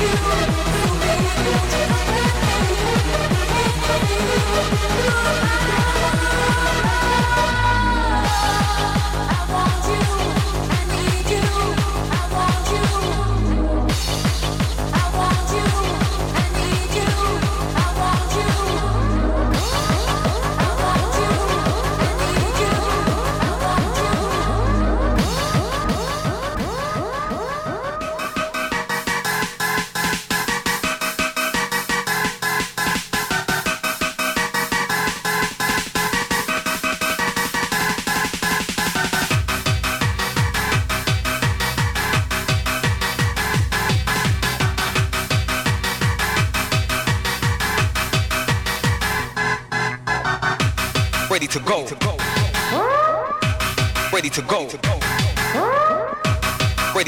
you.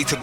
To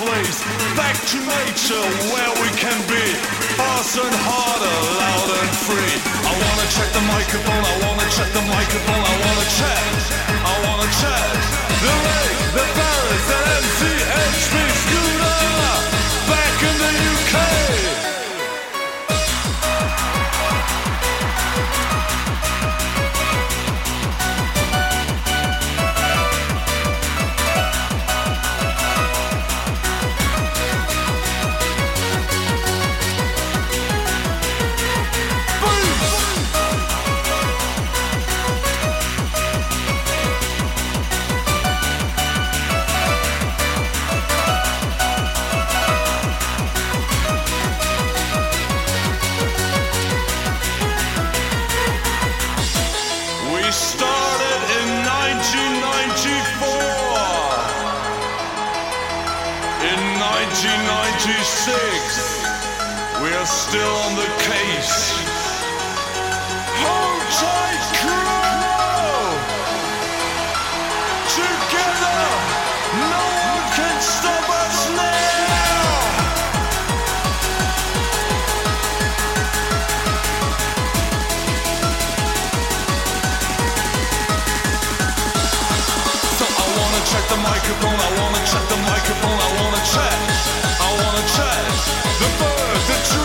place, back to nature where we can be. Faster and harder, loud and free. I wanna check the microphone, I wanna check the microphone, I wanna check, I wanna check. The Ray, the Paris, the MC, Scooter. microphone, I wanna check the microphone, I wanna check, I wanna check the bird, the tree.